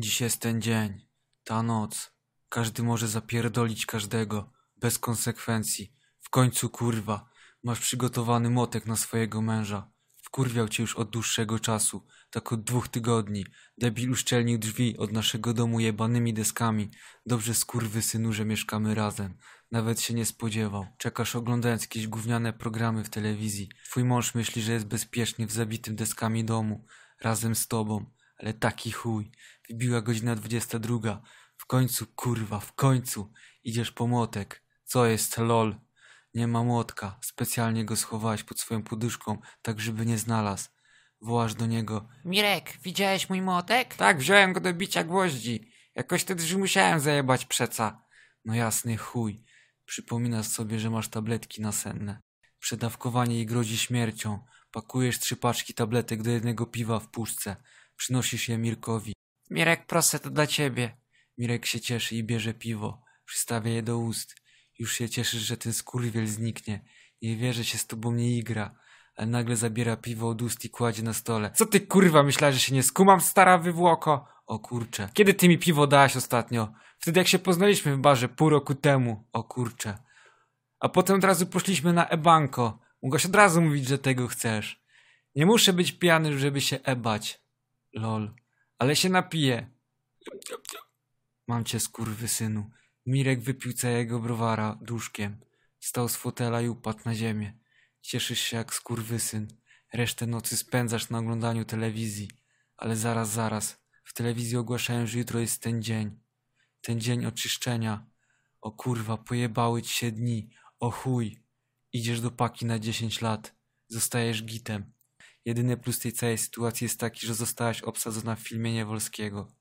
Dziś jest ten dzień, ta noc. Każdy może zapierdolić każdego, bez konsekwencji. W końcu kurwa, masz przygotowany motek na swojego męża. Wkurwiał cię już od dłuższego czasu, tak od dwóch tygodni. Debil uszczelnił drzwi od naszego domu jebanymi deskami. Dobrze skurwy synu, że mieszkamy razem. Nawet się nie spodziewał. Czekasz oglądając jakieś gówniane programy w telewizji. Twój mąż myśli, że jest bezpiecznie w zabitym deskami domu. Razem z tobą. Ale taki chuj. Wybiła godzina 22. W końcu, kurwa, w końcu. Idziesz po młotek. Co jest, lol? Nie ma młotka. Specjalnie go schowałeś pod swoją poduszką, tak żeby nie znalazł. Wołasz do niego. Mirek, widziałeś mój młotek? Tak, wziąłem go do bicia gwoździ. Jakoś te drzwi musiałem zajebać przeca. No jasny chuj. Przypominasz sobie, że masz tabletki nasenne. Przedawkowanie jej grozi śmiercią. Pakujesz trzy paczki tabletek do jednego piwa w puszce. Przynosisz je Mirkowi. Mirek, proszę, to dla ciebie. Mirek się cieszy i bierze piwo. Przystawia je do ust. Już się cieszysz, że ten skurwiel zniknie. Nie wie, że się z tobą nie igra. Ale nagle zabiera piwo od ust i kładzie na stole. Co ty kurwa myślałeś, że się nie skumam, stara wywłoko? O kurcze. Kiedy ty mi piwo dałaś ostatnio? Wtedy jak się poznaliśmy w barze pół roku temu. O kurcze. A potem od razu poszliśmy na e-banko. Mogłaś od razu mówić, że tego chcesz. Nie muszę być pijany, żeby się ebać. Lol. Ale się napiję. Mam cię, synu. Mirek wypił całego browara duszkiem. Stał z fotela i upadł na ziemię. Cieszysz się jak skurwysyn. Resztę nocy spędzasz na oglądaniu telewizji. Ale zaraz, zaraz. W telewizji ogłaszają, że jutro jest ten dzień. Ten dzień oczyszczenia. O kurwa, pojebały ci się dni. O chuj. Idziesz do paki na 10 lat. Zostajesz gitem. Jedyny plus tej całej sytuacji jest taki, że zostałaś obsadzona w filmie Niewolskiego.